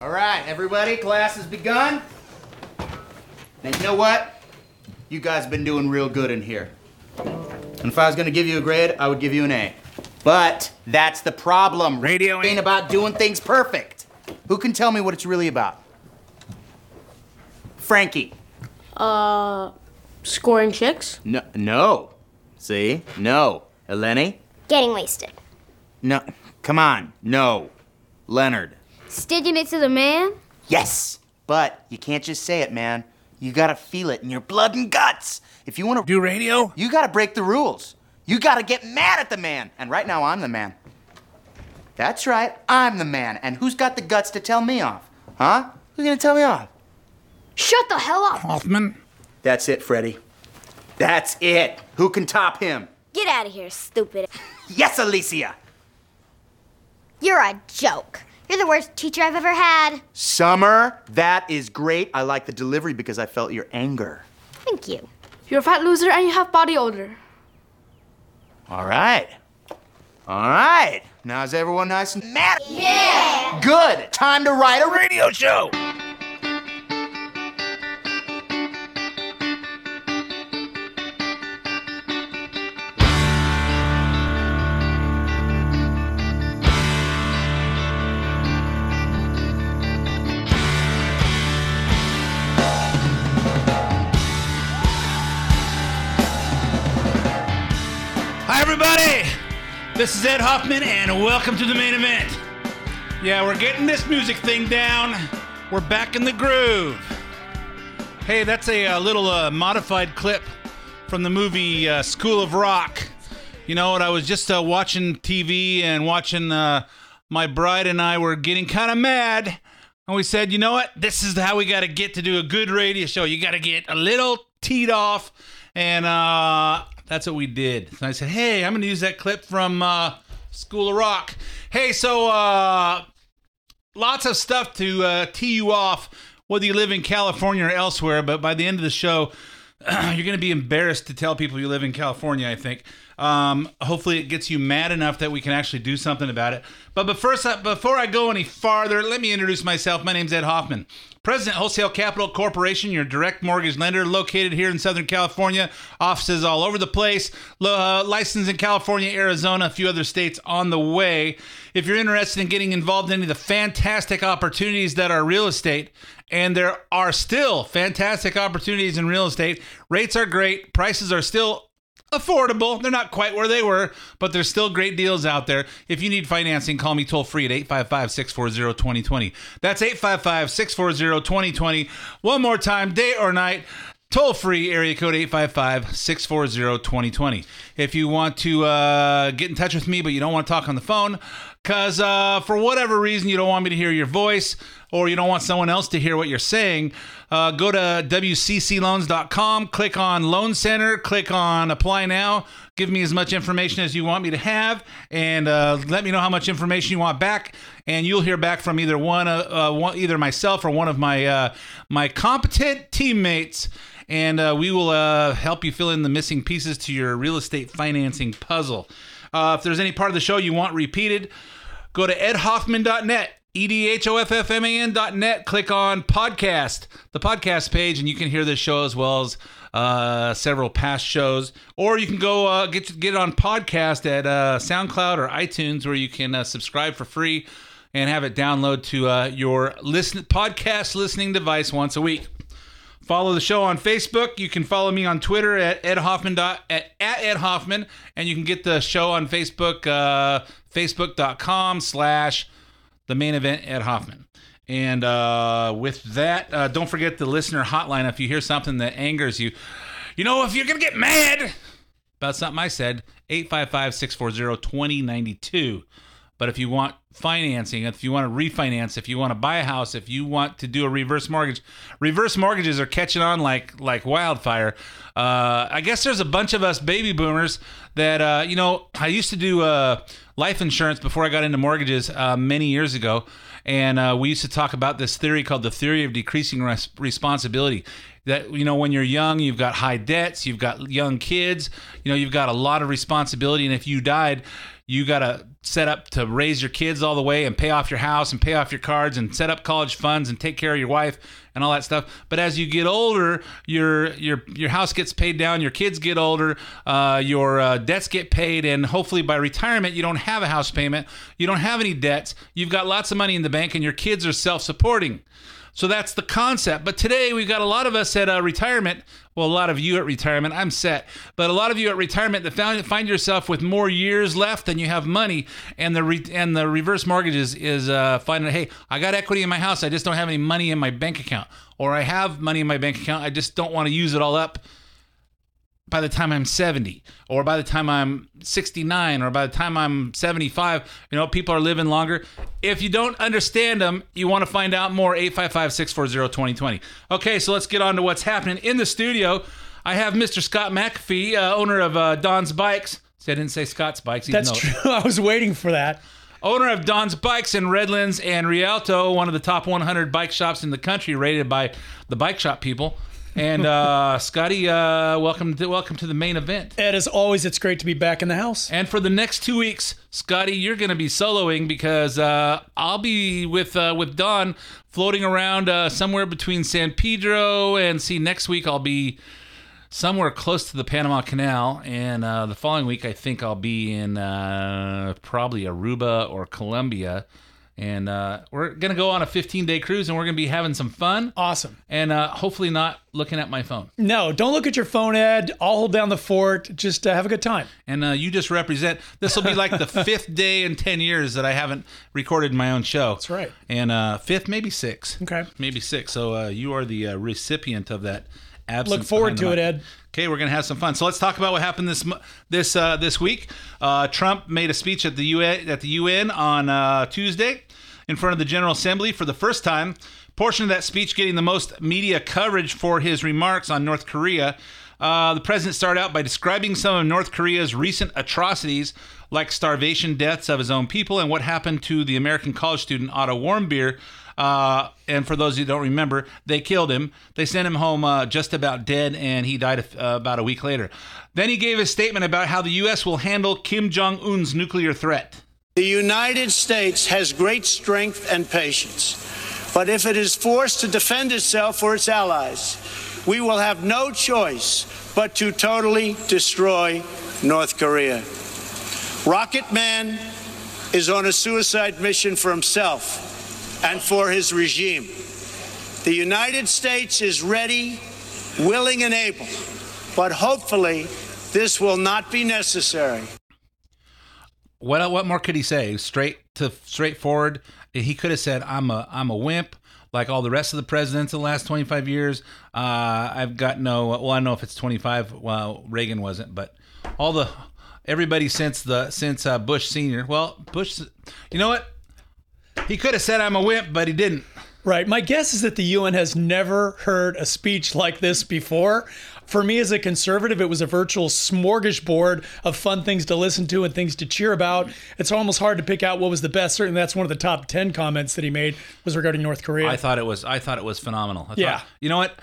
All right, everybody, class has begun. And you know what? You guys have been doing real good in here. And if I was gonna give you a grade, I would give you an A. But that's the problem. Radio ain't about doing things perfect. Who can tell me what it's really about? Frankie. Uh, scoring chicks? No. No. See? No. Eleni? Getting wasted. No. Come on. No. Leonard. Sticking it to the man? Yes. But you can't just say it, man. You gotta feel it in your blood and guts. If you wanna Do radio? You gotta break the rules. You gotta get mad at the man. And right now, I'm the man. That's right, I'm the man. And who's got the guts to tell me off? Huh? Who's gonna tell me off? Shut the hell up! Hoffman? That's it, Freddie. That's it. Who can top him? Get out of here, stupid. Yes, Alicia. You're a joke. You're the worst teacher I've ever had. Summer, that is great. I like the delivery because I felt your anger. Thank you. You're a fat loser and you have body odor. All right. All right. Now is everyone nice and mad? Yeah. Good. Time to write a Radio show! Everybody! This is Ed Hoffman, and welcome to the main event. Yeah, we're getting this music thing down. We're back in the groove. Hey, that's a, uh little uh, modified clip from the movie uh, School of Rock. You know what? I was just uh, watching TV and watching. Uh, my bride and I were getting kind of mad, and we said, you know what? This is how we got to get to do a good radio show. You got to get a little teed off, and uh, that's what we did. And I said, hey, I'm going to use that clip from uh, School of Rock. Hey, so uh, lots of stuff to uh, tee you off, whether you live in California or elsewhere. But by the end of the show, you're going to be embarrassed to tell people you live in California, I think. Um, hopefully, it gets you mad enough that we can actually do something about it. But, but first, uh, before I go any farther, let me introduce myself. My name's Ed Hoffman. President Wholesale Capital Corporation, your direct mortgage lender, located here in Southern California. Offices all over the place. Uh, licensed in California, Arizona, a few other states on the way. If you're interested in getting involved in any of the fantastic opportunities that are real estate, and there are still fantastic opportunities in real estate, rates are great, prices are still affordable. They're not quite where they were, but there's still great deals out there. If you need financing, call me toll free at 855 640 2020. That's 855 640 2020. One more time, day or night. Toll free area code 855 640 2020. If you want to uh, get in touch with me, but you don't want to talk on the phone, because uh, for whatever reason you don't want me to hear your voice or you don't want someone else to hear what you're saying, uh, go to WCCLoans.com, click on Loan Center, click on Apply Now. Give me as much information as you want me to have, and uh, let me know how much information you want back. And you'll hear back from either one, uh, uh, one either myself or one of my uh, my competent teammates, and uh, we will help you fill in the missing pieces to your real estate financing puzzle. If there's any part of the show you want repeated, go to edhoffman.net. E E-D-H-O-F-F-M-A-N dot net. Click on podcast, the podcast page, and you can hear this show as well as uh, several past shows. Or you can go uh, get get it on podcast at uh, SoundCloud or iTunes, where you can uh, subscribe for free and have it download to uh, your listen podcast listening device once a week. Follow the show on Facebook. You can follow me on Twitter at Ed Hoffman at, at Ed Hoffman, and you can get the show on Facebook, uh, Facebook.com slash the main event Ed Hoffman. And uh, with that, uh, don't forget the listener hotline if you hear something that angers you. You know, if you're going to get mad about something I said, 855 640 2092. But if you want financing, if you want to refinance, if you want to buy a house, if you want to do a reverse mortgage, reverse mortgages are catching on like like wildfire. Uh, I guess there's a bunch of us baby boomers that uh, you know. I used to do uh, life insurance before I got into mortgages uh, many years ago, and uh, we used to talk about this theory called the theory of decreasing res- responsibility. That you know, when you're young, you've got high debts, you've got young kids, you know, you've got a lot of responsibility, and if you died, you got to set up to raise your kids all the way and pay off your house and pay off your cards and set up college funds and take care of your wife and all that stuff. But as you get older, your your your house gets paid down, your kids get older, uh, your uh, debts get paid, and hopefully by retirement you don't have a house payment, you don't have any debts, you've got lots of money in the bank, and your kids are self-supporting. So that's the concept. But today we've got a lot of us at uh, retirement. Well, a lot of you at retirement. I'm set, but a lot of you at retirement that found, find yourself with more years left than you have money, and the re, and the reverse mortgage is is uh, finding, hey, I got equity in my house, I just don't have any money in my bank account, or I have money in my bank account, I just don't want to use it all up by the time I'm 70 or by the time I'm 69 or by the time I'm 75, you know, people are living longer. If you don't understand them, you want to find out more 855-640-2020. Okay, so let's get on to what's happening in the studio. I have Mr. Scott McAfee, uh, owner of uh, Don's Bikes. See, I didn't say Scott's Bikes. even That's though- true. I was waiting for that. owner of Don's Bikes in Redlands and Rialto, one of the top 100 bike shops in the country, rated by the bike shop people. And uh, Scotty, uh, welcome to welcome to the main event. Ed, as always, it's great to be back in the house. And for the next two weeks, Scotty, you're going to be soloing because uh, I'll be with uh, with Don floating around uh, somewhere between San Pedro and see next week I'll be somewhere close to the Panama Canal, and uh, the following week I think I'll be in uh, probably Aruba or Colombia. And uh, we're gonna go on a 15 day cruise, and we're gonna be having some fun, Awesome. and uh, hopefully not looking at my phone. No, don't look at your phone, Ed. I'll hold down the fort. Just uh, have a good time. And uh, you just represent. This will be like the fifth day in ten years that I haven't recorded my own show. That's right. And uh, fifth, maybe six. Okay. Maybe six. So uh, you are the uh, recipient of that. Absence Look forward to it. Ed. Okay, we're gonna have some fun. So let's talk about what happened this this uh, this week. Uh, Trump made a speech at the UN at the UN on uh, Tuesday in front of the General Assembly for the first time. Portion of that speech getting the most media coverage for his remarks on North Korea. Uh, the president started out by describing some of North Korea's recent atrocities, like starvation deaths of his own people and what happened to the American college student Otto Warmbier. Uh, and for those who don't remember, they killed him. They sent him home uh, just about dead, and he died uh, about a week later. Then he gave a statement about how the U.S. will handle Kim Jong Un's nuclear threat. The United States has great strength and patience, but if it is forced to defend itself or its allies, we will have no choice but to totally destroy North Korea. Rocket Man is on a suicide mission for himself and for his regime. The United States is ready, willing, and able, but hopefully this will not be necessary. What what more could he say? Straight to straightforward. He could have said, "I'm a I'm a wimp." Like all the rest of the presidents in the last 25 years, uh, I've got no. Well, I don't know if it's 25. Well, Reagan wasn't, but all the everybody since the since uh, Bush Senior. Well, Bush, you know what? He could have said, "I'm a wimp," but he didn't. Right. My guess is that the UN has never heard a speech like this before. For me as a conservative, it was a virtual smorgasbord of fun things to listen to and things to cheer about. It's almost hard to pick out what was the best. Certainly, that's one of the top 10 comments that he made was regarding North Korea. I thought it was. I thought it was phenomenal. I thought- Yeah. You know what?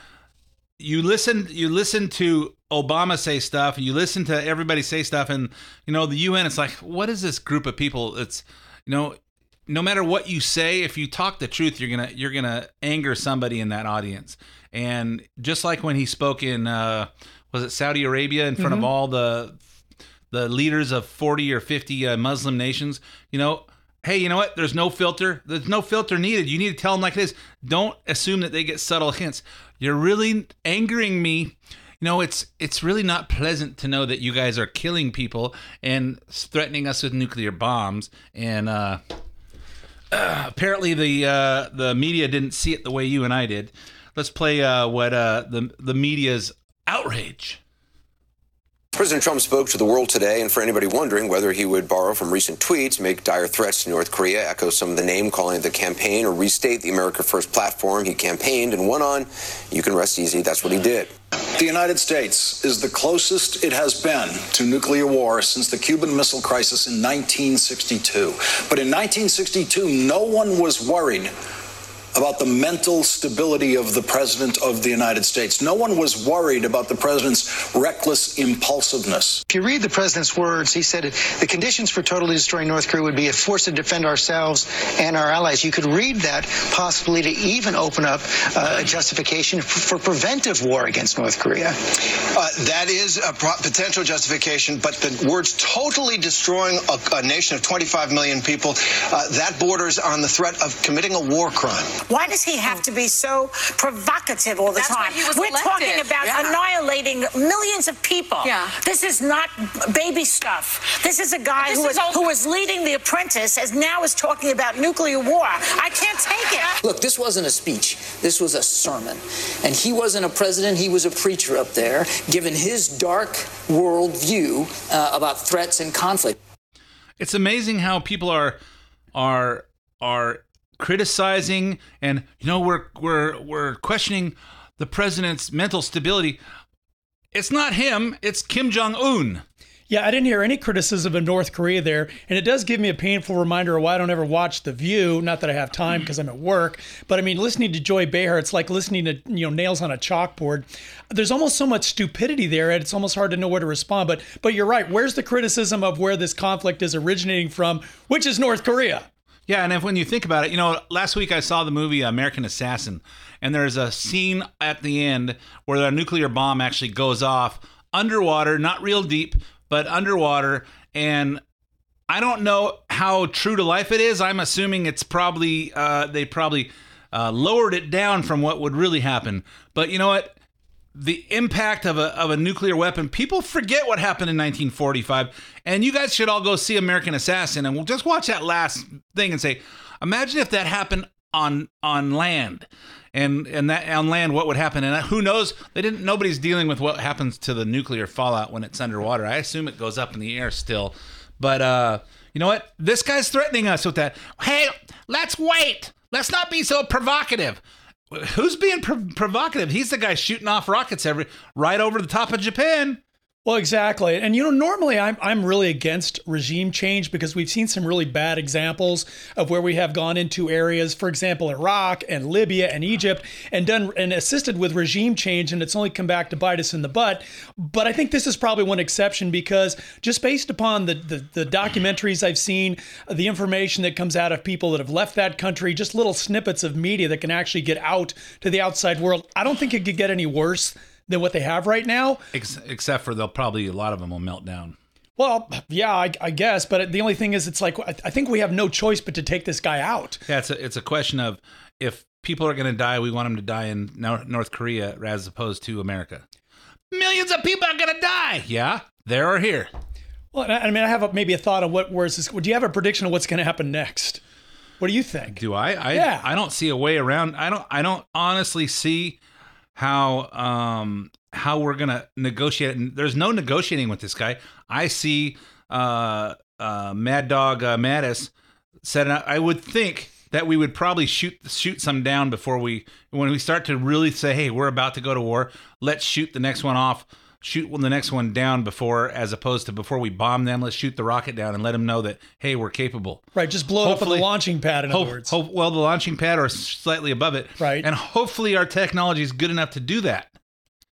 You listen. You listen to Obama say stuff, you listen to everybody say stuff, and you know the UN. It's like, what is this group of people? It's you know, no matter what you say, if you talk the truth, you're gonna you're gonna anger somebody in that audience. And just like when he spoke in, uh, was it Saudi Arabia in front of all the the leaders of 40 or 50 uh, Muslim nations, you know, hey, you know what? There's no filter. There's no filter needed. You need to tell them like it is. Don't assume that they get subtle hints. You're really angering me. You know, it's it's really not pleasant to know that you guys are killing people and threatening us with nuclear bombs. And uh, uh, apparently, the uh, the media didn't see it the way you and I did. Let's play uh, what uh, the the media's outrage. President Trump spoke to the world today, and for anybody wondering whether he would borrow from recent tweets, make dire threats to North Korea, echo some of the name calling of the campaign, or restate the America First platform he campaigned and won on, you can rest easy. That's what he did. The United States is the closest it has been to nuclear war since the Cuban Missile Crisis in 1962. But in 1962, no one was worried about the mental stability of the President of the United States. No one was worried about the President's reckless impulsiveness. If you read the President's words, he said the conditions for totally destroying North Korea would be a force to defend ourselves and our allies. You could read that possibly to even open up uh, a justification for preventive war against North Korea. Uh, that is a pro- potential justification, but the words totally destroying a, a nation of 25 million people, uh, that borders on the threat of committing a war crime. Why does he have to be so provocative all the That's time? why he was We're elected. talking about Yeah. annihilating millions of people. Yeah. This is not baby stuff. This is a guy This who is was, all- who was leading The Apprentice, as now is talking about nuclear war. I can't take it. Look, this wasn't a speech. This was a sermon. And he wasn't a president, he was a preacher up there, giving his dark world view uh, about threats and conflict. It's amazing how people are are are criticizing and you know we're we're we're questioning the president's mental stability. It's not him, it's Kim Jong Un. Yeah, I didn't hear any criticism of North Korea there, and it does give me a painful reminder of why I don't ever watch The View. Not that I have time because I'm at work, but I mean, listening to Joy Behar, it's like listening to you know nails on a chalkboard. There's almost so much stupidity there, and it's almost hard to know where to respond. But but you're right. Where's the criticism of where this conflict is originating from, which is North Korea? Yeah, and if when you think about it, you know, last week I saw the movie American Assassin, and there's a scene at the end where a nuclear bomb actually goes off underwater, not real deep, but underwater, and I don't know how true to life it is. I'm assuming it's probably uh, they probably uh, lowered it down from what would really happen. But you know what? The impact of a, of a nuclear weapon. People forget what happened in 1945. And you guys should all go see American Assassin and we'll just watch that last thing and say, imagine if that happened on on land. And and that on land what would happen and who knows they didn't nobody's dealing with what happens to the nuclear fallout when it's underwater. I assume it goes up in the air still. But uh you know what? This guy's threatening us with that. Hey, let's wait. Let's not be so provocative. Who's being pro- provocative? He's the guy shooting off rockets every right over the top of Japan. Well, exactly. And you know, normally I'm I'm really against regime change because we've seen some really bad examples of where we have gone into areas, for example, Iraq and Libya and Egypt, and done and assisted with regime change, and it's only come back to bite us in the butt. But I think this is probably one exception because just based upon the the, the documentaries I've seen, the information that comes out of people that have left that country, just little snippets of media that can actually get out to the outside world, I don't think it could get any worse than what they have right now. Ex- except for they'll probably a lot of them will melt down. Well, yeah, I, I guess, but the only thing is, it's like I, I think we have no choice but to take this guy out. Yeah, it's a it's a question of if people are going to die, we want them to die in North Korea as opposed to America. Millions of people are going to die. Yeah, there or here. Well, I I mean, I have a, maybe a thought of what where's this. Do you have a prediction of what's going to happen next? What do you think? Do I? I Yeah. I don't see a way around. I don't. I don't honestly see how um how we're gonna negotiate. And there's no negotiating with this guy. I see uh uh Mad Dog uh, Mattis said I would think that we would probably shoot shoot some down before we when we start to really say hey we're about to go to war let's shoot the next one off shoot the next one down before as opposed to before we bomb them let's shoot the rocket down and let them know that hey we're capable Right, just blow it up on Hopefully- the launching pad. In Hope- other words, hope- well, the launching pad or slightly above it. Right. And hopefully our technology is good enough to do that.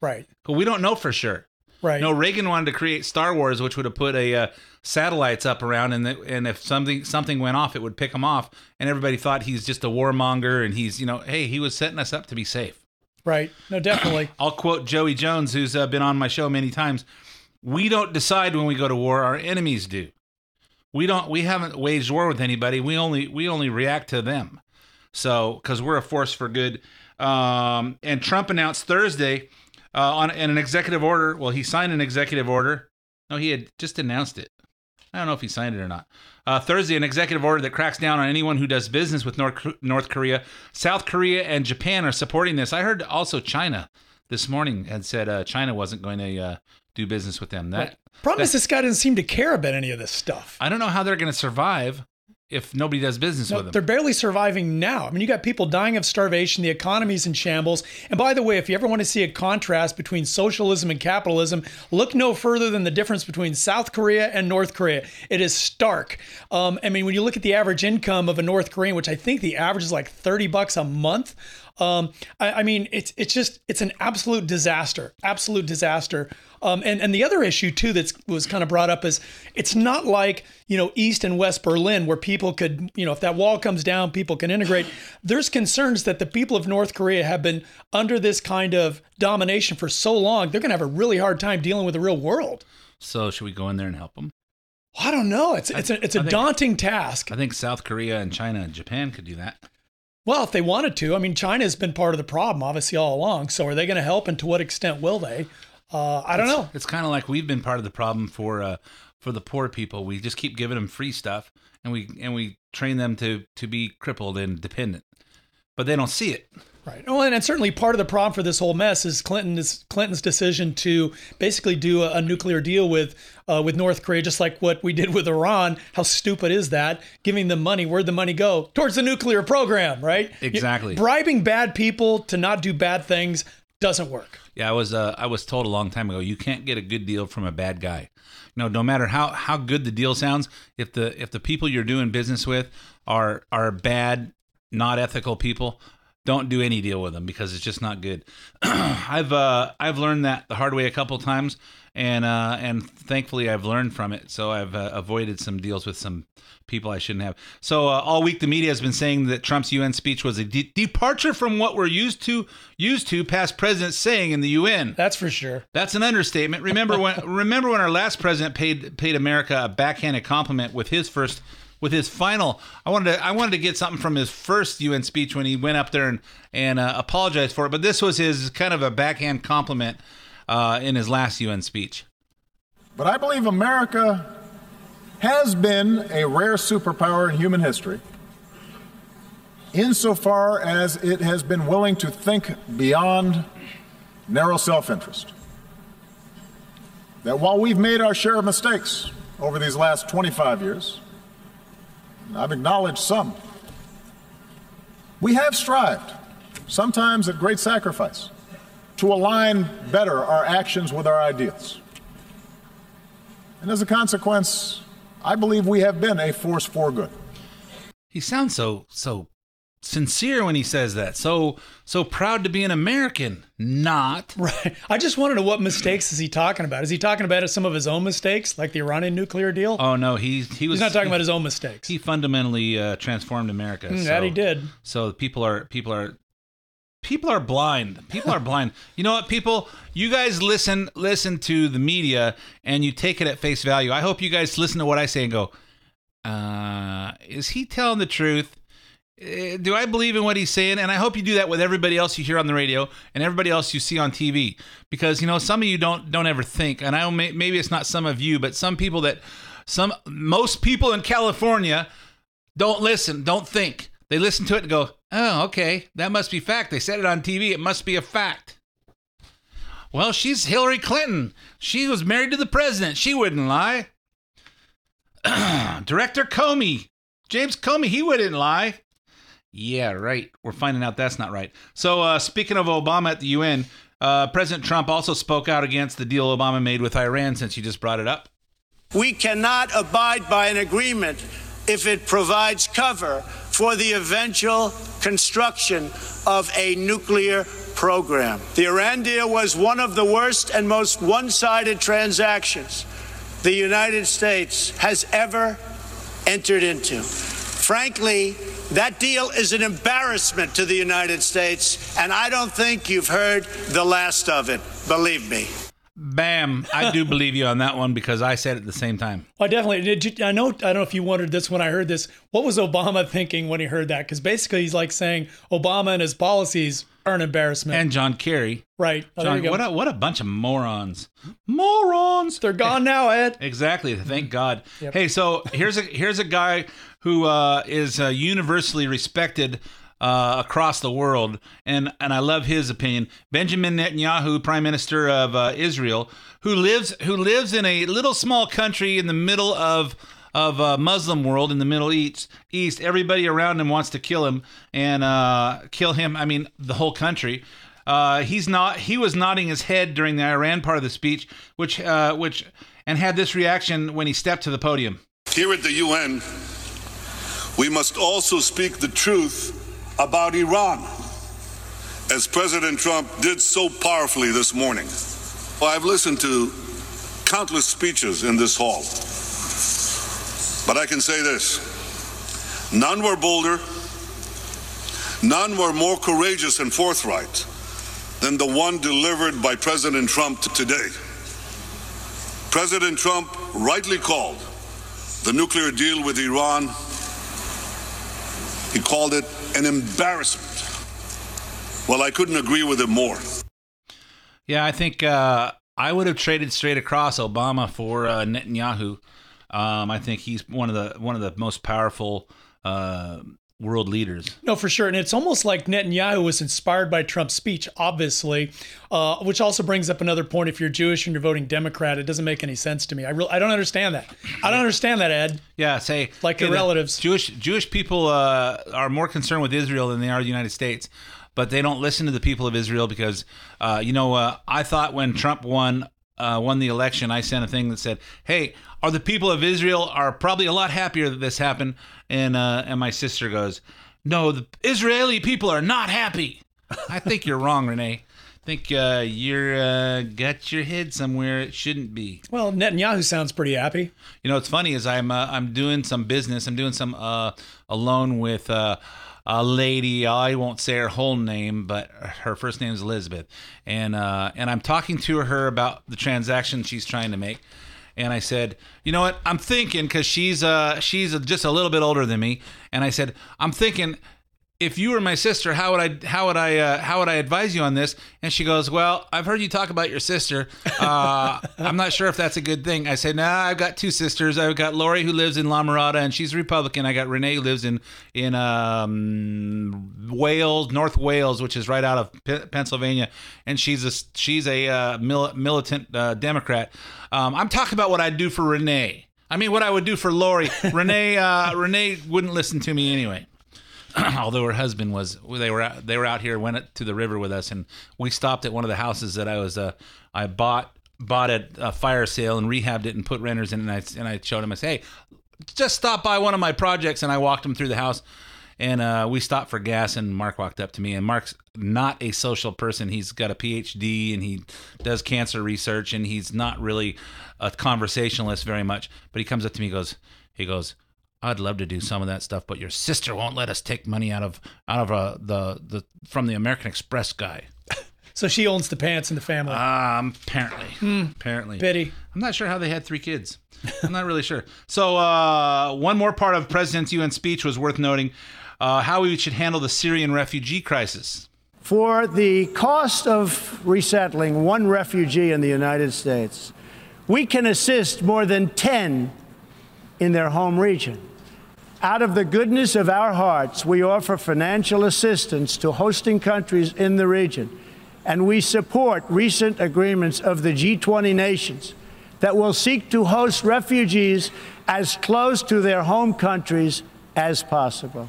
right, But we don't know for sure. right. No, Reagan wanted to create Star Wars, which would have put a uh, satellites up around, and the, and if something something went off, it would pick them off, and everybody thought he's just a warmonger, and he's you know, hey, he was setting us up to be safe. Right. No, definitely. I'll quote Joey Jones, who's uh, been on my show many times. We don't decide when we go to war; our enemies do. We don't. We haven't waged war with anybody. We only we only react to them. So because we're a force for good. Um, and Trump announced Thursday uh, on in an executive order. Well, he signed an executive order. No, he had just announced it. I don't know if he signed it or not. Uh, Thursday, an executive order that cracks down on anyone who does business with North North Korea, South Korea, and Japan are supporting this. I heard also China this morning had said uh, China wasn't going to uh, do business with them. That Problem is, this guy doesn't seem to care about any of this stuff. I don't know how they're going to survive if nobody does business No, with them. they're barely surviving now. I mean, you got people dying of starvation. The economy's in shambles. And by the way, if you ever want to see a contrast between socialism and capitalism, look no further than the difference between South Korea and North Korea. It is stark. Um, I mean, when you look at the average income of a North Korean, which I think the average is like thirty bucks a month. Um, I, I mean, it's it's just it's an absolute disaster, absolute disaster. Um, and and the other issue too that was kind of brought up is it's not like you know East and West Berlin where people could you know if that wall comes down, people can integrate. There's concerns that the people of North Korea have been under this kind of domination for so long, they're going to have a really hard time dealing with the real world. so should we go in there and help them? I don't know. It's it's a it's a think- daunting task. I think South Korea and China and Japan could do that. Well, if they wanted to, I mean, China's been part of the problem, obviously, all along. So, are they going to help, and to what extent will they? Uh, I don't It's- know. It's kind of like we've been part of the problem for uh, for the poor people. We just keep giving them free stuff, and we and we train them to to be crippled and dependent, but they don't see it. Right. Well, and, and certainly part of the problem for this whole mess is Clinton's Clinton's decision to basically do a, a nuclear deal with uh, with North Korea, just like what we did with Iran. How stupid is that? Giving them money, where'd the money go? Towards the nuclear program, right? Exactly. You- bribing bad people to not do bad things doesn't work. Yeah, I was uh, I was told a long time ago you can't get a good deal from a bad guy. You know, no matter how how good the deal sounds, if the if the people you're doing business with are are bad, not ethical people, don't do any deal with them because it's just not good. I've uh, I've learned that the hard way a couple times, and uh, and thankfully I've learned from it. So I've uh, avoided some deals with some people I shouldn't have. So uh, all week the media has been saying that Trump's UN speech was a de- departure from what we're used to used to past presidents saying in the UN. That's for sure. That's an understatement. Remember when remember when our last president paid paid America a backhanded compliment with his first with his final I wanted to I wanted to get something from his first UN speech when he went up there and and uh, apologized for it, but this was his kind of a backhand compliment uh, in his last UN speech. But I believe America has been a rare superpower in human history insofar as it has been willing to think beyond narrow self interest. That while we've made our share of mistakes over these last 25 years, I've acknowledged some, we have strived, sometimes at great sacrifice, to align better our actions with our ideals. And as a consequence, I believe we have been a force for good. He sounds so so sincere when he says that. So so proud to be an American. Not right. I just want to know what mistakes is he talking about? Is he talking about some of his own mistakes, like the Iranian nuclear deal? Oh no, he he was He's not talking about his own mistakes. He fundamentally uh, transformed America. Mm, that he did. So people are people are people are blind. People are blind. You know what, people? You guys listen listen to the media and you take it at face value. I hope you guys listen to what I say and go, uh, is he telling the truth? Uh, Do I believe in what he's saying? And I hope you do that with everybody else you hear on the radio and everybody else you see on TV, because you know some of you don't don't ever think. And I maybe it's not some of you, but some people that some most people in California don't listen, don't think. They listen to it and go, "Oh, okay, that must be fact. They said it on TV. It must be a fact." Well, she's Hillary Clinton. She was married to the president. She wouldn't lie. Director Comey, James Comey, he wouldn't lie. Yeah, right. We're finding out that's not right. So, uh, speaking of Obama at the UN, uh, President Trump also spoke out against the deal Obama made with Iran, since you just brought it up. We cannot abide by an agreement if it provides cover for the eventual construction of a nuclear program. The Iran deal was one of the worst and most one sided transactions the United States has ever entered into. Frankly, that deal is an embarrassment to the United States, and I don't think you've heard the last of it. Believe me. Bam! I do believe you on that one because I said it at the same time. Well, I definitely did. You, I know. I don't know if you wondered this when I heard this. What was Obama thinking when he heard that? Because basically, he's like saying Obama and his policies are an embarrassment. And John Kerry. right. Oh, John, what a what a bunch of morons. Morons. They're gone now, Ed. Exactly. Thank God. Yep. Hey, so here's a here's a guy who uh, is uh, universally respected uh, across the world, and and I love his opinion. Benjamin Netanyahu, Prime Minister of uh, Israel, who lives who lives in a little small country in the middle of of uh, Muslim world in the Middle East. East, everybody around him wants to kill him and uh, kill him. I mean, the whole country. Uh, he's not. He was nodding his head during the Iran part of the speech, which, uh, which, and had this reaction when he stepped to the podium. Here at the UN, we must also speak the truth about Iran, as President Trump did so powerfully this morning. Well, I've listened to countless speeches in this hall, but I can say this. None were bolder, none were more courageous and forthright than the one delivered by President Trump today. President Trump rightly called the nuclear deal with Iran, he called it an embarrassment. Well, I couldn't agree with him more. Yeah, I think uh, I would have traded straight across Obama for uh, Netanyahu. Um, I think he's one of the one of the most powerful uh, world leaders. No, for sure. And it's almost like Netanyahu was inspired by Trump's speech, obviously, uh, which also brings up another point. If you're Jewish and you're voting Democrat, it doesn't make any sense to me. I really, I don't understand that. I don't understand that, Ed. Yeah, say like hey, your relatives. Jewish Jewish people uh, are more concerned with Israel than they are the United States, but they don't listen to the people of Israel because, uh, you know, uh, I thought when Trump won uh, won the election, I sent a thing that said, "Hey, are the people of Israel are probably a lot happier that this happened?" And uh, and my sister goes, "No, the Israeli people are not happy." I think you're wrong, Renee. I think uh, you're uh, got your head somewhere it shouldn't be. Well, Netanyahu sounds pretty happy. You know, what's funny is I'm uh, I'm doing some business. I'm doing some uh, alone with uh, a lady. I won't say her whole name, but her first name is Elizabeth, and uh, and I'm talking to her about the transaction she's trying to make. And I said, you know what? I'm thinking because she's uh she's just a little bit older than me, and I said, I'm thinking if you were my sister, how would I how would I uh, how would I advise you on this? And she goes, "Well, I've heard you talk about your sister. Uh, I'm not sure if that's a good thing." I said, "Nah, I've got two sisters. I've got Lori who lives in La Mirada and she's Republican. I got Renee who lives in in um, Wales, North Wales, which is right out of P- Pennsylvania, and she's a she's a uh, mil- militant uh, Democrat. Um, I'm talking about what I'd do for Renee. I mean, what I would do for Lori. Renee uh, Renee wouldn't listen to me anyway." although her husband was they were out, they were out here went to the river with us and we stopped at one of the houses that I was uh I bought bought at a fire sale and rehabbed it and put renters in and I and I showed him I said hey just stop by one of my projects and I walked him through the house and uh, we stopped for gas and Mark walked up to me and Mark's not a social person he's got a PhD and he does cancer research and he's not really a conversationalist very much but he comes up to me he goes he goes I'd love to do some of that stuff, but your sister won't let us take money out of out of uh, the the from the American Express guy. So she owns the pants in the family. Um, apparently, apparently. Pity. I'm not sure how they had three kids. I'm not really sure. So uh, one more part of President's UN speech was worth noting: uh, how we should handle the Syrian refugee crisis. For the cost of resettling one refugee in the United States, we can assist more than 10 in their home region. Out of the goodness of our hearts, we offer financial assistance to hosting countries in the region, and we support recent agreements of the G20 nations that will seek to host refugees as close to their home countries as possible.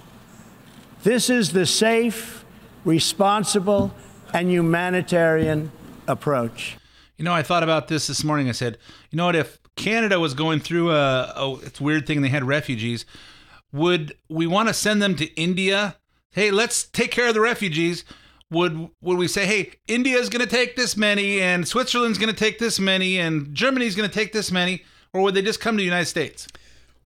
This is the safe, responsible, and humanitarian approach. You know, I thought about this this morning. I said, you know what? If Canada was going through a, a weird thing, they had refugees. Would we want to send them to India? Hey, let's take care of the refugees. Would would we say, hey, India's going to take this many, and Switzerland's going to take this many, and Germany's going to take this many, or would they just come to the United States?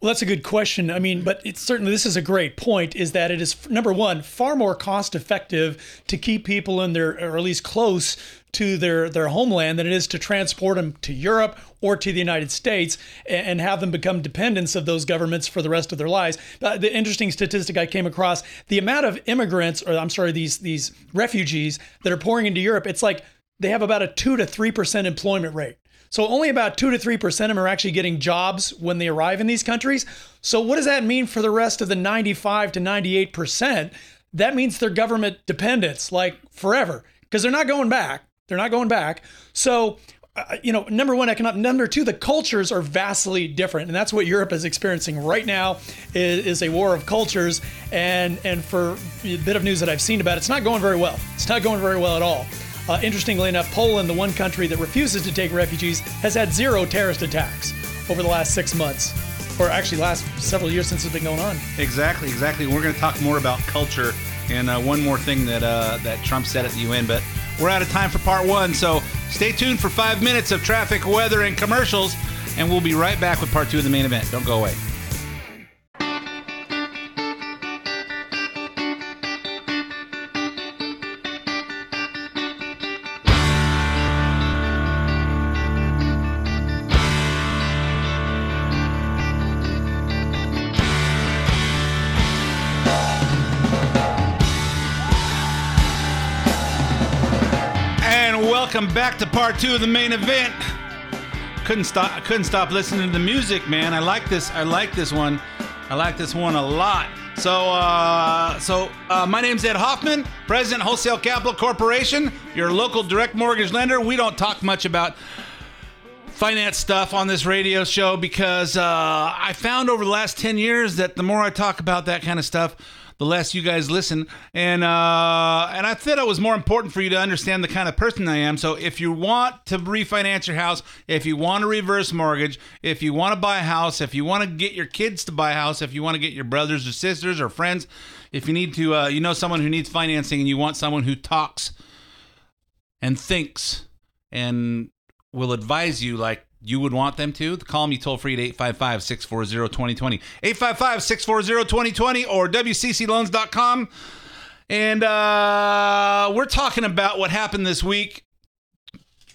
Well, that's a good question. I mean, but it's certainly this is a great point. Is that it is number one far more cost effective to keep people in their or at least close to their their homeland than it is to transport them to Europe or to the United States and have them become dependents of those governments for the rest of their lives. Uh, the interesting statistic I came across: the amount of immigrants, or I'm sorry, these these refugees that are pouring into Europe, it's like they have about a two to three percent employment rate. So only about 2 to 3% of them are actually getting jobs when they arrive in these countries. So what does that mean for the rest of the 95 to 98%? That means they're government dependents like forever because they're not going back. They're not going back. So uh, you know, number one, economic. Number two, the cultures are vastly different, and that's what Europe is experiencing right now. Is, is a war of cultures, and and for a bit of news that I've seen about it, it's not going very well. It's not going very well at all. Uh, interestingly enough, Poland, the one country that refuses to take refugees, has had zero terrorist attacks over the last six months, or actually last several years since it's been going on. Exactly, exactly. We're going to talk more about culture and uh, one more thing that uh, that Trump said at the UN, but we're out of time for part one. So stay tuned for five minutes of traffic, weather, and commercials, and we'll be right back with part two of the main event. Don't go away. Welcome back to part two of the main event. Couldn't stop. Couldn't stop listening to the music, man. I like this. I like this one. I like this one a lot. So, uh, so uh, my name's Ed Hoffman, President Wholesale Capital Corporation, your local direct mortgage lender. We don't talk much about finance stuff on this radio show because uh, I found over the last 10 years that the more I talk about that kind of stuff, the less you guys listen. And uh, and I said it was more important for you to understand the kind of person I am. So if you want to refinance your house, if you want to reverse mortgage, if you want to buy a house, if you want to get your kids to buy a house, if you want to get your brothers or sisters or friends, if you need to, uh, you know someone who needs financing and you want someone who talks and thinks and will advise you like you would want them to, call me toll free at 855 640 2020. 855 640 2020 or WCCLoans.com. And uh, we're talking about what happened this week.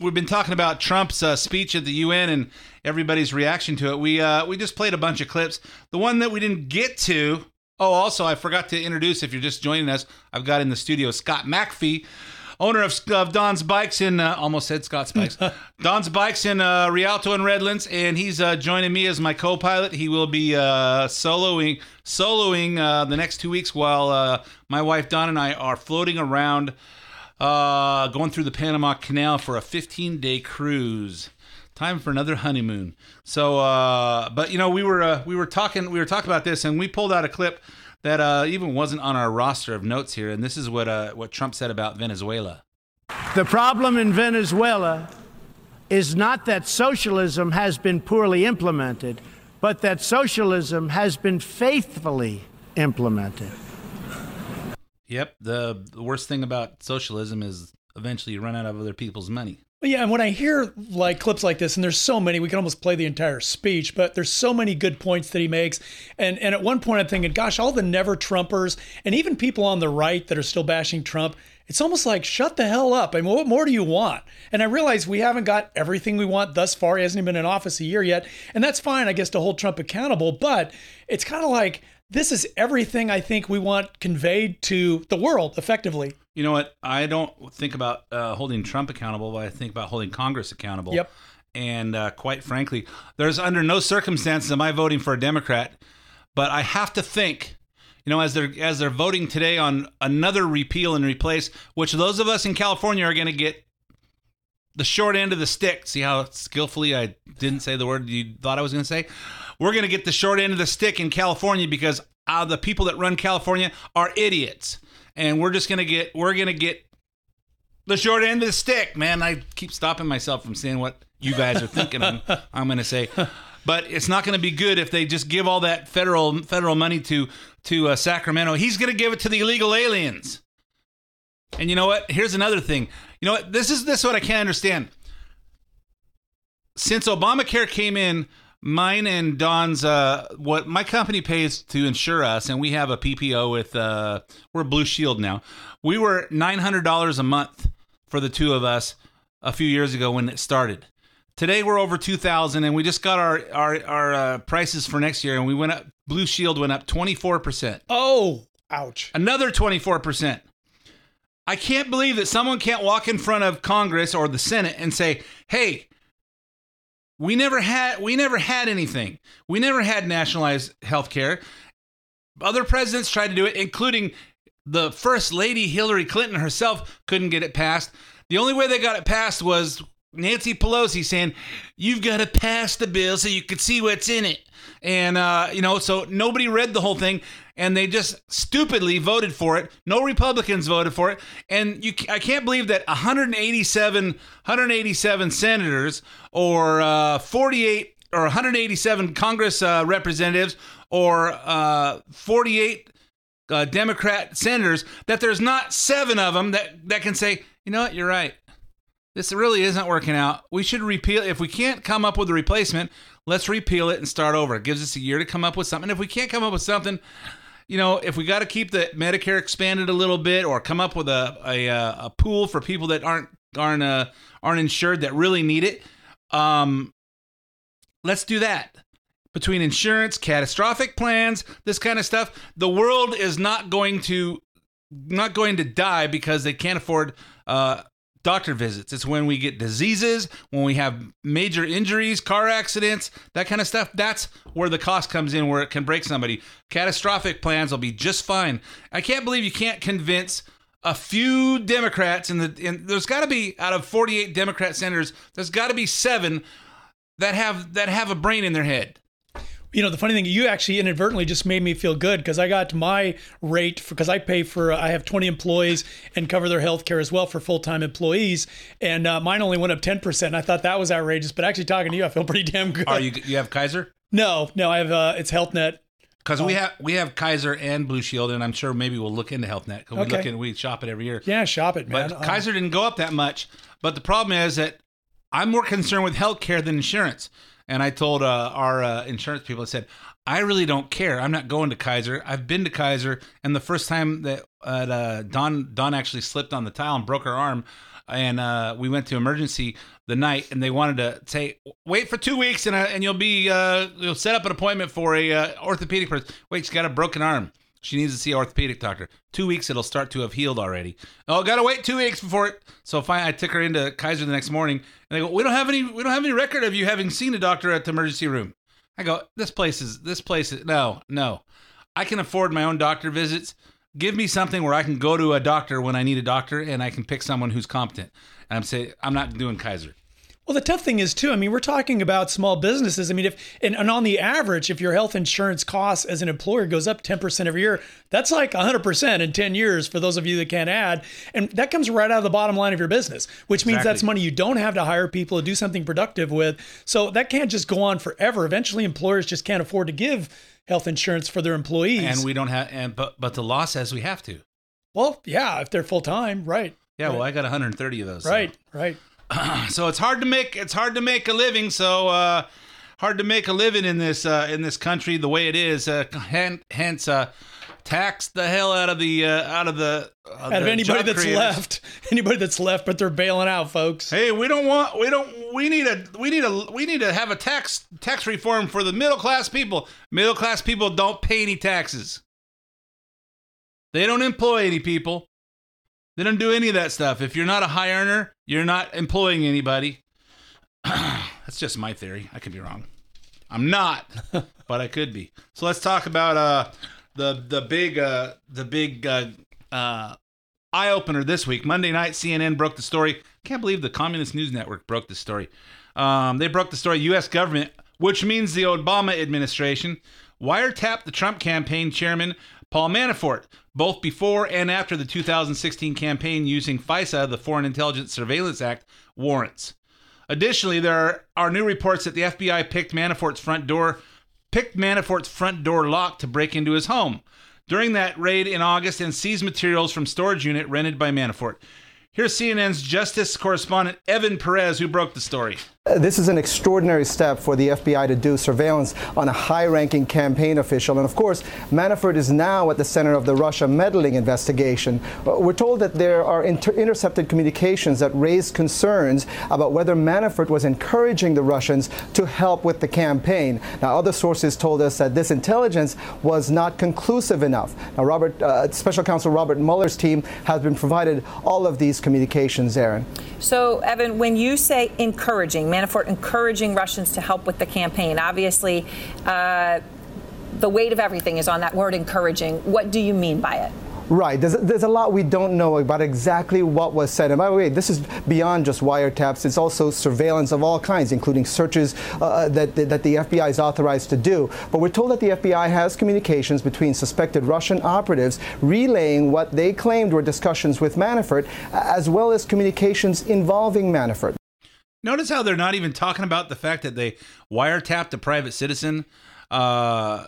We've been talking about Trump's uh, speech at the UN and everybody's reaction to it. We uh, we just played a bunch of clips. The one that we didn't get to. Oh, also, I forgot to introduce. If you're just joining us, I've got in the studio Scott McPhee, owner of, of Don's Bikes in uh, almost said Scott's Bikes, Don's Bikes in uh, Rialto and Redlands, and he's uh, joining me as my co-pilot. He will be uh, soloing soloing uh, the next two weeks while uh, my wife Don and I are floating around, uh, going through the Panama Canal for a 15-day cruise. Time for another honeymoon. So, uh, but you know, we were uh, we were talking we were talking about this, and we pulled out a clip that uh, even wasn't on our roster of notes here, and this is what uh, what Trump said about Venezuela. The problem in Venezuela is not that socialism has been poorly implemented, but that socialism has been faithfully implemented. Yep. The, the worst thing about socialism is eventually you run out of other people's money. Yeah, and when I hear like clips like this, and there's so many, we can almost play the entire speech, but there's so many good points that he makes. And and at one point I'm thinking, gosh, all the never Trumpers and even people on the right that are still bashing Trump, it's almost like shut the hell up. I mean, what more do you want? And I realize we haven't got everything we want thus far. He hasn't even been in office a year yet. And that's fine, I guess, to hold Trump accountable, but it's kind of like this is everything I think we want conveyed to the world effectively. You know what? I don't think about uh, holding Trump accountable, but I think about holding Congress accountable. Yep. And uh, quite frankly, there's under no circumstances am I voting for a Democrat, but I have to think, you know, as they're as they're voting today on another repeal and replace, which those of us in California are going to get the short end of the stick. See how skillfully I didn't say the word you thought I was going to say? We're going to get the short end of the stick in California because uh, the people that run California are idiots. And we're just going to get, we're going to get the short end of the stick, man. I keep stopping myself from saying what you guys are thinking I'm, I'm going to say. But it's not going to be good if they just give all that federal federal money to to uh, Sacramento. He's going to give it to the illegal aliens. And you know what? Here's another thing. You know what? This is this is what I can't understand. Since Obamacare came in, mine and Don's uh, what my company pays to insure us, and we have a PPO with uh, we're Blue Shield now. We were nine hundred dollars a month for the two of us a few years ago when it started. Today we're over two thousand, and we just got our our our uh, prices for next year, and we went up. Blue Shield went up twenty four percent. Oh, ouch! Another twenty four percent. I can't believe that someone can't walk in front of Congress or the Senate and say, "Hey, we never had we never had anything. We never had nationalized health care. Other presidents tried to do it, including the first lady Hillary Clinton herself couldn't get it passed. The only way they got it passed was Nancy Pelosi saying, "You've got to pass the bill so you can see what's in it." And uh, you know, so nobody read the whole thing, and they just stupidly voted for it. No Republicans voted for it, and you, I can't believe that 187, 187 senators or uh, 48 or 187 Congress uh, representatives or uh, 48 uh, Democrat senators that there's not seven of them that that can say, you know what, you're right. This really isn't working out. We should repeal. If we can't come up with a replacement, let's repeal it and start over. It gives us a year to come up with something. If we can't come up with something, you know, if we got to keep the Medicare expanded a little bit, or come up with a a, uh, a pool for people that aren't aren't uh, aren't insured that really need it, um, let's do that. Between insurance, catastrophic plans, this kind of stuff, the world is not going to not going to die because they can't afford uh, doctor visits. It's when we get diseases, when we have major injuries, car accidents, that kind of stuff. That's where the cost comes in, where it can break somebody. Catastrophic plans will be just fine. I can't believe you can't convince a few Democrats in the. In, there's got to be out of 48 Democrat senators, there's got to be seven that have that have a brain in their head you know the funny thing you actually inadvertently just made me feel good because i got my rate because i pay for i have 20 employees and cover their health care as well for full-time employees and uh, mine only went up 10% i thought that was outrageous but actually talking to you i feel pretty damn good. Are you you have kaiser? No no i have uh, it's health net because we have we have Kaiser and Blue Shield, and I'm sure maybe we'll look into HealthNet because we look in, we shop it every year. yeah shop it man. But Kaiser didn't go up that much. But the problem is that I'm more concerned with healthcare than insurance. And I told uh, our uh, insurance people, I said, I really don't care. I'm not going to Kaiser. I've been to Kaiser, and the first time that uh, Don Don actually slipped on the tile and broke her arm, and uh, we went to emergency the night, and they wanted to say, wait for two weeks, and uh, and you'll be uh, you'll set up an appointment for a uh, orthopedic person. Wait, she's got a broken arm. She needs to see an orthopedic doctor. Two weeks, it'll start to have healed already. Oh, gotta wait two weeks before it. So fine, I took her into Kaiser the next morning, and they go, "We don't have any, we don't have any record of you having seen a doctor at the emergency room." I go, "This place is, this place is, no, no. I can afford my own doctor visits. Give me something where I can go to a doctor when I need a doctor, and I can pick someone who's competent." And I'm saying, I'm not doing Kaiser. Well, the tough thing is too. I mean, we're talking about small businesses. I mean, if and, and on the average, if your health insurance costs as an employer goes up ten percent every year, that's like hundred percent in ten years for those of you that can't add, and that comes right out of the bottom line of your business, which means Exactly. that's money you don't have to hire people to do something productive with. So that can't just go on forever. Eventually, employers just can't afford to give health insurance for their employees. And we don't have, and but but the law says we have to. well, yeah, if they're full time, right? Yeah, well, I got 130 of those. so. Right, right. so it's hard to make it's hard to make a living. So uh, hard to make a living in this uh, in this country the way it is. Uh, hence, uh, tax the hell out of the uh, out of the uh, Out of anybody that's creators. left, anybody that's left, but they're bailing out, folks. Hey, we don't want we don't we need a we need a we need to have a tax tax reform for the middle class people. Middle class people don't pay any taxes. They don't employ any people. They don't do any of that stuff. If you're not a high earner, you're not employing anybody. That's just my theory. I could be wrong. I'm not, but I could be. So let's talk about uh the the big uh the big uh uh eye opener this week. Monday night, CNN broke the story. Can't believe the Communist News Network broke the story. Um, they broke the story. U.S. government, which means the Obama administration, wiretapped the Trump campaign chairman Paul Manafort, both before and after the 2016 campaign using FISA, the Foreign Intelligence Surveillance Act, warrants. Additionally, there are, new reports that the FBI picked Manafort's front door picked Manafort's front door lock to break into his home during that raid in August and seized materials from storage unit rented by Manafort. Here's CNN's justice correspondent Evan Perez, who broke the story. Uh, This is an extraordinary step for the FBI to do surveillance on a high ranking campaign official. And of course, Manafort is now at the center of the Russia meddling investigation. Uh, We're told that there are inter- intercepted communications that raise concerns about whether Manafort was encouraging the Russians to help with the campaign. Now, other sources told us that this intelligence was not conclusive enough. Now, Robert, uh, Special Counsel Robert Mueller's team has been provided all of these communications, Aaron. So, Evan, when you say encouraging, Manafort encouraging Russians to help with the campaign, obviously uh, the weight of everything is on that word encouraging. What do you mean by it? Right. There's, there's a lot we don't know about exactly what was said. And by the way, this is beyond just wiretaps. It's also surveillance of all kinds, including searches uh, that, that the FBI is authorized to do. But we're told that the FBI has communications between suspected Russian operatives relaying what they claimed were discussions with Manafort, as well as communications involving Manafort. Notice how they're not even talking about the fact that they wiretapped a private citizen. Uh,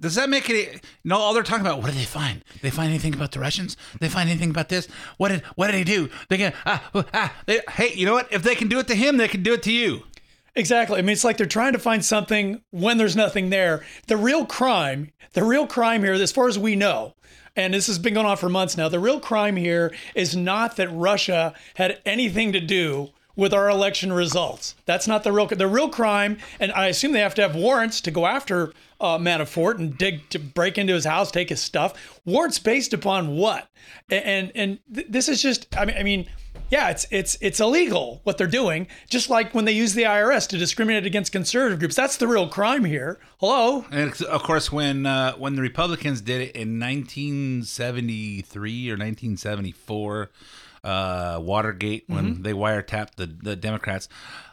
does that make any? No, all they're talking about. What did they find? They find anything about the Russians? They find anything about this? What did What did he do? They can ah, ah they, hey, you know what? If they can do it to him, they can do it to you. Exactly. I mean, it's like they're trying to find something when there's nothing there. The real crime, the real crime here, as far as we know, and this has been going on for months now, the real crime here is not that Russia had anything to do with our election results. That's not the real the real crime, and I assume they have to have warrants to go after uh, Manafort and dig to break into his house, take his stuff. Warrants based upon what? And and, th- this is just I mean I mean yeah, it's it's it's illegal what they're doing. Just like when they use the IRS to discriminate against conservative groups, that's the real crime here. Hello. And of course, when uh, when the Republicans did it in 1973 or 1974, uh, Watergate, when Mhm. they wiretapped the, the Democrats,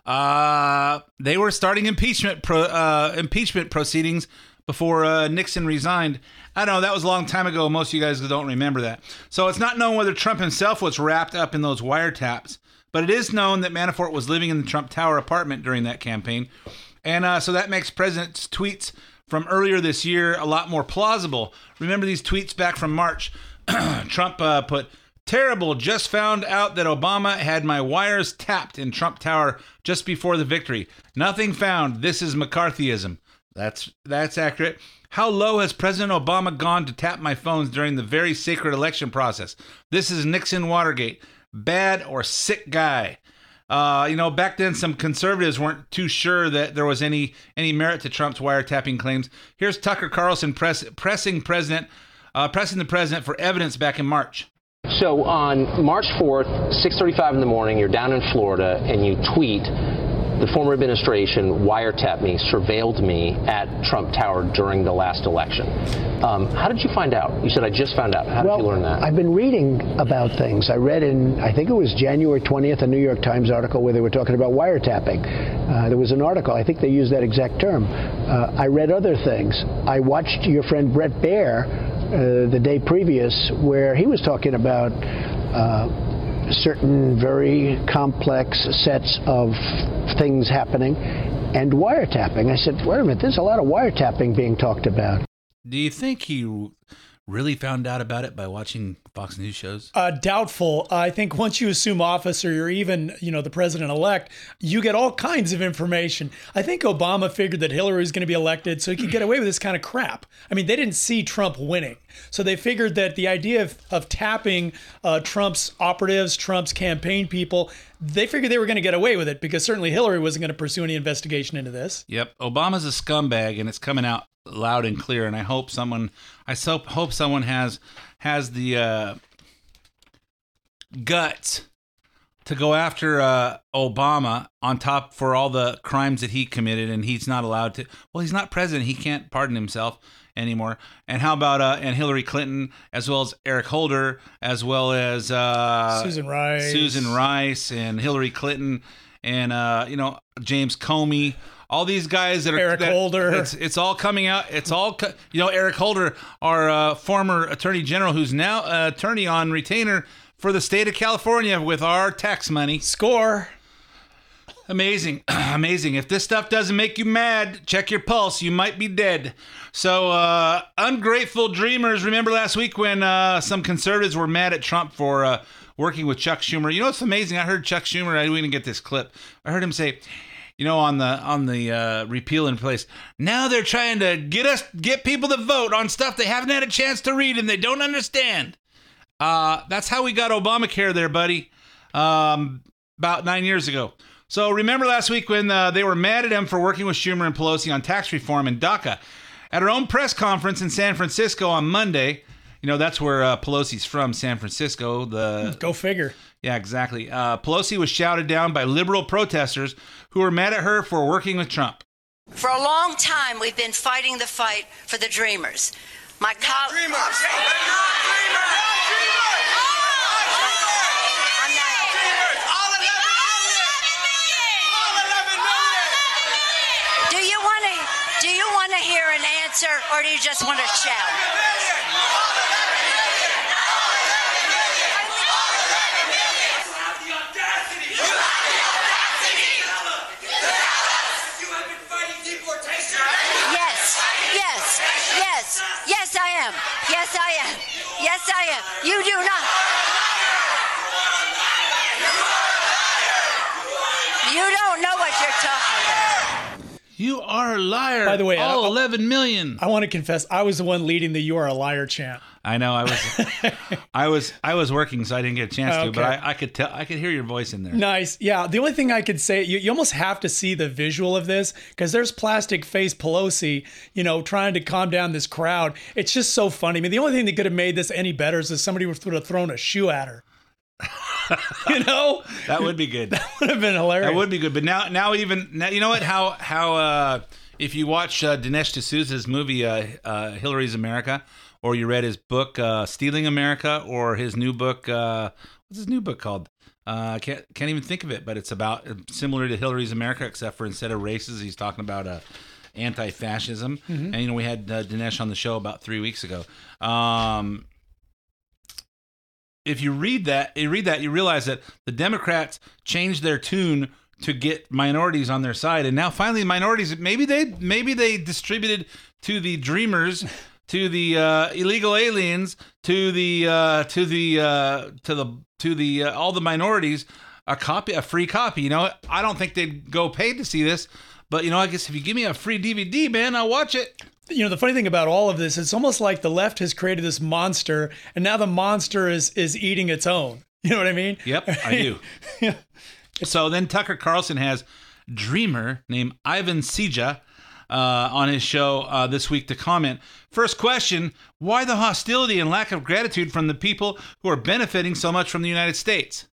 uh, they were starting impeachment pro, uh, impeachment proceedings before uh, Nixon resigned. I don't know that was a long time ago. Most of you guys don't remember that. So it's not known whether Trump himself was wrapped up in those wiretaps, but it is known that Manafort was living in the Trump Tower apartment during that campaign, and uh, so that makes President's tweets from earlier this year a lot more plausible. Remember these tweets back from March? Trump uh, put. Terrible. Just found out that Obama had my wires tapped in Trump Tower just before the victory. Nothing found. This is McCarthyism. That's that's accurate. How low has President Obama gone to tap my phones during the very sacred election process? This is Nixon Watergate. Bad or sick guy. Uh, you know, back then some conservatives weren't too sure that there was any any merit to Trump's wiretapping claims. Here's Tucker Carlson press, pressing president, uh, pressing the president for evidence back in March. So on March 4th, 6:35 in the morning, you're down in Florida and you tweet the former administration wiretapped me, surveilled me at Trump Tower during the last election. Um, how did you find out? You said I just found out. How well, did you learn that? I've been reading about things. I read in, I think it was January 20th, a New York Times article where they were talking about wiretapping. Uh, there was an article, I think they used that exact term. Uh, I read other things. I watched your friend Bret Baier uh, the day previous where he was talking about uh, certain very complex sets of things happening and wiretapping. I said, wait a minute, there's a lot of wiretapping being talked about. Do you think he really found out about it by watching Fox News shows? Uh, doubtful. I think once you assume office or you're even, you know, the president elect, you get all kinds of information. I think Obama figured that Hillary was going to be elected so he could get away with this kind of crap. I mean, they didn't see Trump winning. So they figured that the idea of, of tapping uh, Trump's operatives, Trump's campaign people, they figured they were going to get away with it because certainly Hillary wasn't going to pursue any investigation into this. Yep, Obama's a scumbag, and it's coming out loud and clear. And I hope someone, I so hope someone has has the uh, guts to go after uh, Obama on top for all the crimes that he committed, and he's not allowed to. Well, he's not president; he can't pardon himself anymore. And how about uh, and Hillary Clinton, as well as Eric Holder, as well as uh, Susan Rice. Susan Rice, and Hillary Clinton, and uh, you know James Comey. All these guys that are Eric that- Holder. It's, it's all coming out. It's all co- you know. Eric Holder, our uh, former attorney general, who's now uh, attorney on retainer for the state of California with our tax money. Score. Amazing, amazing. If this stuff doesn't make you mad, check your pulse. You might be dead. So, uh, ungrateful dreamers. Remember last week when uh, some conservatives were mad at Trump for uh, working with Chuck Schumer? You know what's amazing? I heard Chuck Schumer. I didn't get this clip. I heard him say, you know, on the on the uh, repeal in place. Now they're trying to get us get people to vote on stuff they haven't had a chance to read and they don't understand. Uh, that's how we got Obamacare there, buddy. Um, about nine years ago. So remember last week when uh, they were mad at him for working with Schumer and Pelosi on tax reform in DACA. At her own press conference in San Francisco on Monday, you know that's where uh, Pelosi's from, San Francisco. The Go figure. Yeah, exactly. Uh, Pelosi was shouted down by liberal protesters who were mad at her for working with Trump. For a long time, we've been fighting the fight for the dreamers. My colleague. Do you want to? Do you want to hear an answer, or do you just want to shout? Yes, yes, I am. Yes, I am. Yes, I am. You do not. You don't know what you're talking about. You are a liar. By the way, all I- 11 million. I want to confess, I was the one leading the "You Are a Liar" chant. I know. I was, I was, I was working, so I didn't get a chance to. But I, I could tell, I could hear your voice in there. Nice. Yeah. The only thing I could say, you, you almost have to see the visual of this because there's plastic face Pelosi, you know, trying to calm down this crowd. It's just so funny. I mean, the only thing that could have made this any better is if somebody would have thrown a shoe at her. you know, That would be good. that would have been hilarious. That would be good. But now, now even now, you know what? How how uh, if you watch uh, Dinesh D'Souza's movie uh, uh, Hillary's America, or you read his book uh, Stealing America, or his new book, uh, what's his new book called? Uh, I can't can't even think of it, but it's about similar to Hillary's America, except for instead of races, he's talking about uh, anti-fascism. Mhm. And you know, we had uh, Dinesh on the show about three weeks ago. Um, if you read that, you read that, you realize that the Democrats changed their tune to get minorities on their side, and now finally, minorities maybe they maybe they distributed to the dreamers, to the uh, illegal aliens, to the uh, to the uh, to the to the uh, all the minorities a copy, a free copy. You know, I don't think they'd go paid to see this, but you know, I guess if you give me a free DVD, man, I'll watch it. you know the funny thing about all of this it's almost like the left has created this monster and now the monster is is eating its own you know what i mean Yep, I do. so then Tucker Carlson has dreamer named Ivan Ceja uh, on his show uh, this week to comment. First question Why the hostility and lack of gratitude from the people who are benefiting so much from the United States?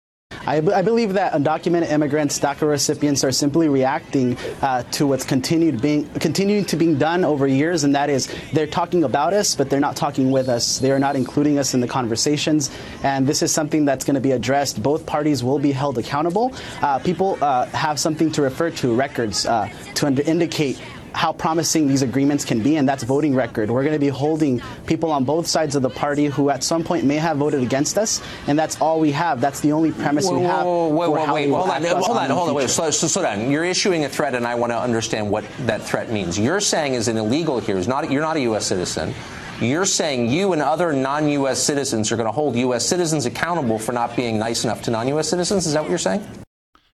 I, b- I believe that undocumented immigrants, DACA recipients, are simply reacting uh, to what's continued being continuing to being done over years, and that is they're talking about us, but they're not talking with us. They are not including us in the conversations, and this is something that's going to be addressed. Both parties will be held accountable. Uh, people uh, have something to refer to, records, uh, to ind- indicate how promising these agreements can be, and that's voting record. We're going to be holding people on both sides of the party who at some point may have voted against us, and that's all we have. That's the only premise we have. Whoa, whoa, for whoa, how wait, we will hold on, hold on, hold on, wait, future. slow, slow, slow down. You're issuing a threat, and I want to understand what that threat means. You're saying is an illegal here is not you're not a U.S. citizen. You're saying you and other non-U.S. citizens are going to hold U.S. citizens accountable for not being nice enough to non-U.S. citizens. Is that what you're saying?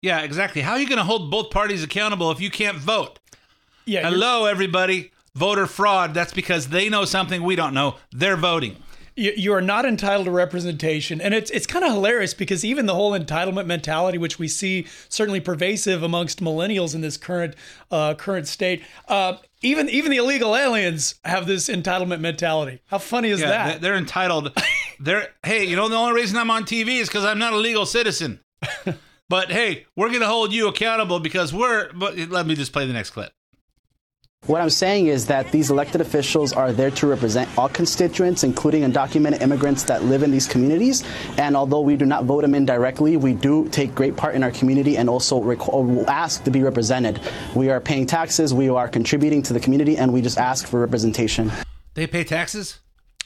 Yeah, exactly. How are you going to hold both parties accountable if you can't vote? Yeah. Hello, everybody. Voter fraud. That's because they know something we don't know. They're voting. you, you are not entitled to representation and it's it's kind of hilarious because even the whole entitlement mentality which we see certainly pervasive amongst millennials in this current uh, current state uh, even even the illegal aliens have this entitlement mentality how funny is Yeah, that they- They're entitled. They're hey, you know the only reason I'm on TV is because I'm not a legal citizen. but hey, we're gonna hold you accountable because we're. But let me just play the next clip. What I'm saying is that these elected officials are there to represent all constituents, including undocumented immigrants that live in these communities. And although we do not vote them in directly, we do take great part in our community and also ask to be represented. We are paying taxes, we are contributing to the community, and we just ask for representation. They pay taxes?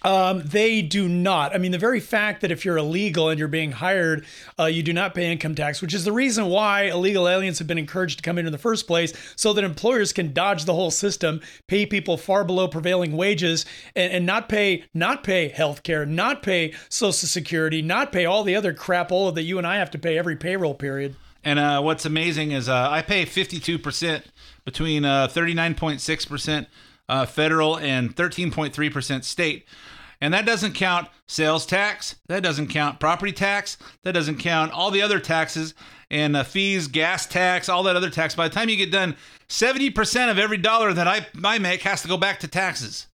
Um, they do not. I mean, the very fact that if you're illegal and you're being hired, uh, you do not pay income tax, which is the reason why illegal aliens have been encouraged to come in in the first place, so that employers can dodge the whole system, pay people far below prevailing wages, and, and not pay not pay health care, not pay Social Security, not pay all the other crapola that you and I have to pay every payroll period. And uh, what's amazing is uh, I pay 52% between uh, 39.6% uh, federal and 13.3% state. And that doesn't count sales tax, that doesn't count property tax, that doesn't count all the other taxes and uh, fees, gas tax, all that other tax. By the time you get done, 70% of every dollar that I, I make has to go back to taxes.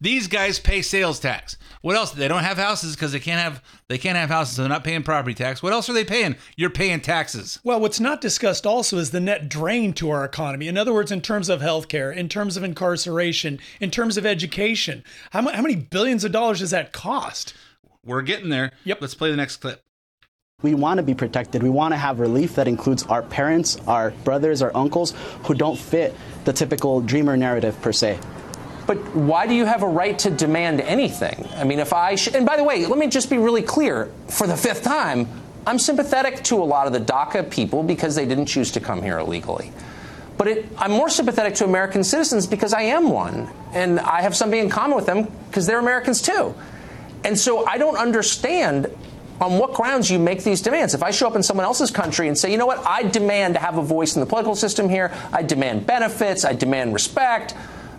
These guys pay sales tax. What else? They don't have houses because they can't have they can't have houses. So they're not paying property tax. What else are they paying? You're paying taxes. Well, what's not discussed also is the net drain to our economy. In other words, in terms of healthcare, in terms of incarceration, in terms of education, how, mu- how many billions of dollars does that cost? We're getting there. Yep. Let's play the next clip. We want to be protected. We want to have relief that includes our parents, our brothers, our uncles who don't fit the typical dreamer narrative per se. But why do you have a right to demand anything? I mean, if I sh- and by the way, let me just be really clear for the fifth time. I'm sympathetic to a lot of the DACA people because they didn't choose to come here illegally. But it, I'm more sympathetic to American citizens because I am one, and I have something in common with them because they're Americans too. And so I don't understand on what grounds you make these demands. If I show up in someone else's country and say, you know what, I demand to have a voice in the political system here, I demand benefits, I demand respect,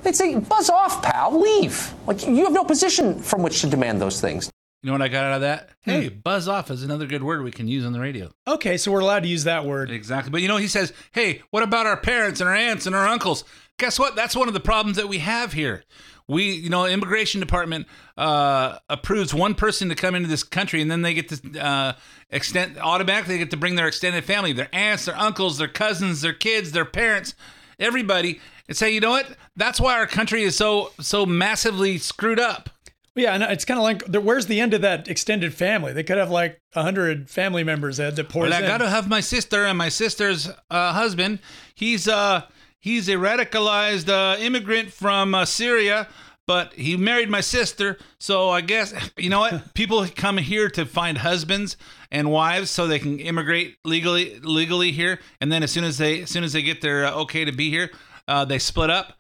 they'd say, buzz off, pal, leave. Like, you have no position from which to demand those things. You know what I got out of that? Hey, buzz off is another good word we can use on the radio. Okay, so we're allowed to use that word. Exactly. But you know, he says, hey, what about our parents and our aunts and our uncles? Guess what? That's one of the problems that we have here. We, you know, immigration department uh, approves one person to come into this country, and then they get to uh, extend automatically they get to bring their extended family, their aunts, their uncles, their cousins, their kids, their parents, everybody, and say, you know what? That's why our country is so so massively screwed up. Yeah, and it's kind of like where's the end of that extended family? They could have like a hundred family members that that pours Well, I got to have my sister and my sister's uh, husband. He's uh he's a radicalized uh, immigrant from uh, Syria, but he married my sister. So I guess you know what? People come here to find husbands and wives so they can immigrate legally legally here, and then as soon as they as soon as they get their uh, okay to be here, uh, they split up.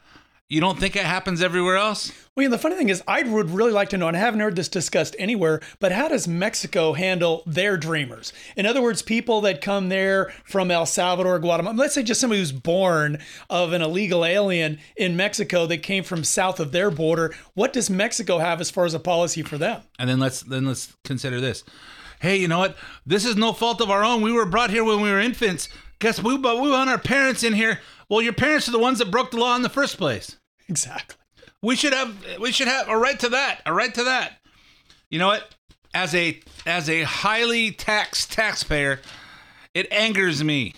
You don't think it happens everywhere else? Well, yeah, the funny thing is, I would really like to know, and I haven't heard this discussed anywhere, but how does Mexico handle their dreamers? In other words, people that come there from El Salvador, Guatemala, let's say just somebody who's born of an illegal alien in Mexico that came from south of their border. What does Mexico have as far as a policy for them? And then let's then let's consider this. Hey, you know what? This is no fault of our own. We were brought here when we were infants. Guess we but we want our parents in here. Well, your parents are the ones that broke the law in the first place. Exactly. We should have we should have a right to that. A right to that. You know what? As a as a highly taxed taxpayer, it angers me.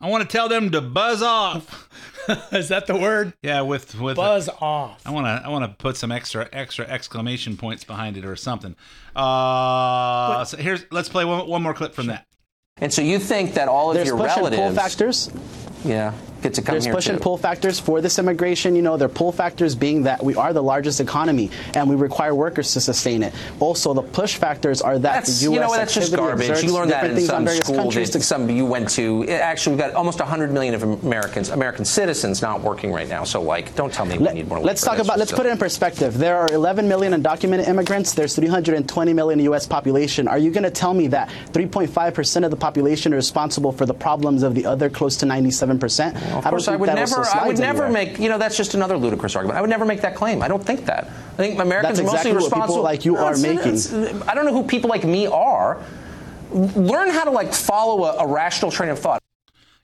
I want to tell them to buzz off. Is that the word? Yeah, with with Buzz off. I want to I want to put some extra extra exclamation points behind it or something. Uh, so here's let's play one, one more clip from that. And so you think that all of There's your push and relatives, pull factors. Yeah, get to come There's here push too. and pull factors for this immigration. You know, their pull factors being that we are the largest economy and we require workers to sustain it. Also, the push factors are that That's the U.S. you know what, that's just garbage. You learned that in some school that some you went to. Actually, we've got almost 100 million of Americans, American citizens, not working right now. So like, don't tell me we need more. Let's talk about. Let's put it in perspective. There are 11 million undocumented immigrants. There's 320 million U.S. population. Are you going to tell me that 3.5 percent of the population are responsible for the problems of the other close to 97 percent? Of course, I, would never. I would never make. You know, that's just another ludicrous argument. I would never make that claim. I don't think that. I think Americans That's are mostly exactly what people responsible. like you No, are it's- making. it's- I don't know who people like me are. Learn how to like follow a, a rational train of thought.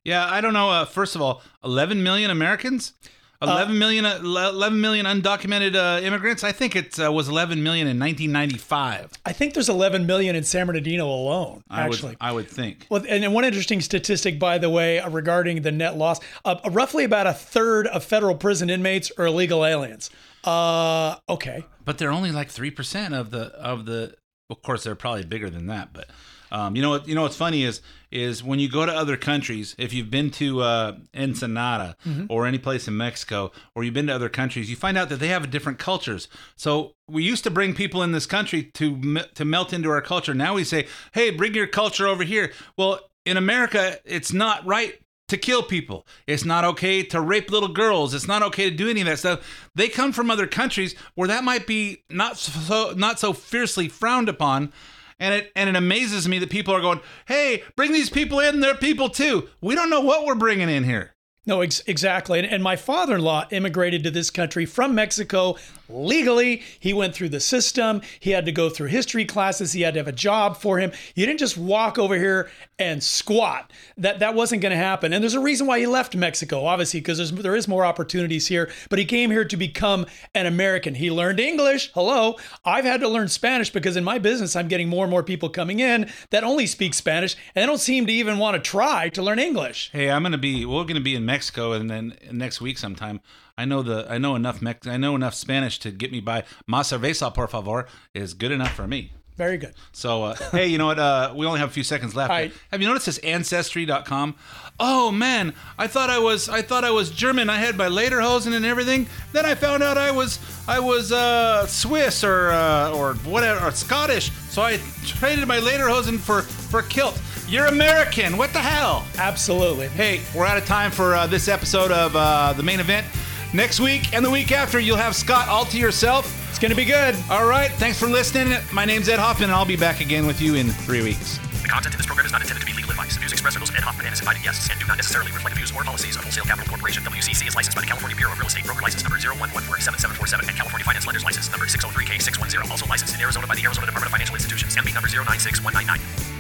Yeah, I don't know. Uh, first of all, 11 million Americans, 11 million, uh, 11 million undocumented uh, immigrants. I think it uh, was 11 million in 1995. I think there's 11 million in San Bernardino alone, I actually. would, I would think. Well, and one interesting statistic, by the way, uh, regarding the net loss, uh, roughly about a third of federal prison inmates are illegal aliens. Uh, okay. But they're only like three percent of the of the. Of course, they're probably bigger than that. But um, you know what? You know what's funny is is when you go to other countries. If you've been to uh, Ensenada Mhm. or any place in Mexico, or you've been to other countries, you find out that they have different cultures. So we used to bring people in this country to to melt into our culture. Now we say, "Hey, bring your culture over here." Well, in America, it's not right to kill people. It's not okay to rape little girls. It's not okay to do any of that stuff. They come from other countries where that might be not so not so fiercely frowned upon. And it and it amazes me that people are going, "Hey, bring these people in. They're people too." We don't know what we're bringing in here. No, ex- exactly. And, and my father in law immigrated to this country from Mexico legally. He went through the system. He had to go through history classes. He had to have a job for him. You didn't just walk over here and squat. That that wasn't going to happen. And there's a reason why he left Mexico, obviously, because there is more opportunities here. But he came here to become an American. He learned English. Hello, I've had to learn Spanish because in my business I'm getting more and more people coming in that only speak Spanish and they don't seem to even want to try to learn English. Hey, I'm gonna be. We're gonna be in Mexico, and then next week sometime. I know the. I know enough. Mex, I know enough Spanish to get me by. Más cerveza, por favor, is good enough for me. Very good. So, uh, hey, you know what? Uh, we only have a few seconds left. right. Have you noticed this ancestry.com? Oh man, I thought I was I thought I was German. I had my lederhosen and everything. Then I found out I was I was uh, Swiss or uh, or whatever or Scottish. So I traded my lederhosen for for kilt. You're American. What the hell? Absolutely. Hey, we're out of time for uh, this episode of uh, the main event. Next week and the week after, you'll have Scott all to yourself. It's going to be good. All right. Thanks for listening. My name's Ed Hoffman, and I'll be back again with you in three weeks. The content of this program is not intended to be legal advice. The views expressed are those of Ed Hoffman and his invited guests and do not necessarily reflect the views or policies of Wholesale Capital Corporation. WCC is licensed by the California Bureau of Real Estate Broker License number 01147747 and California Finance Lenders License number 603K610. Also licensed in Arizona by the Arizona Department of Financial Institutions. MB number 096199.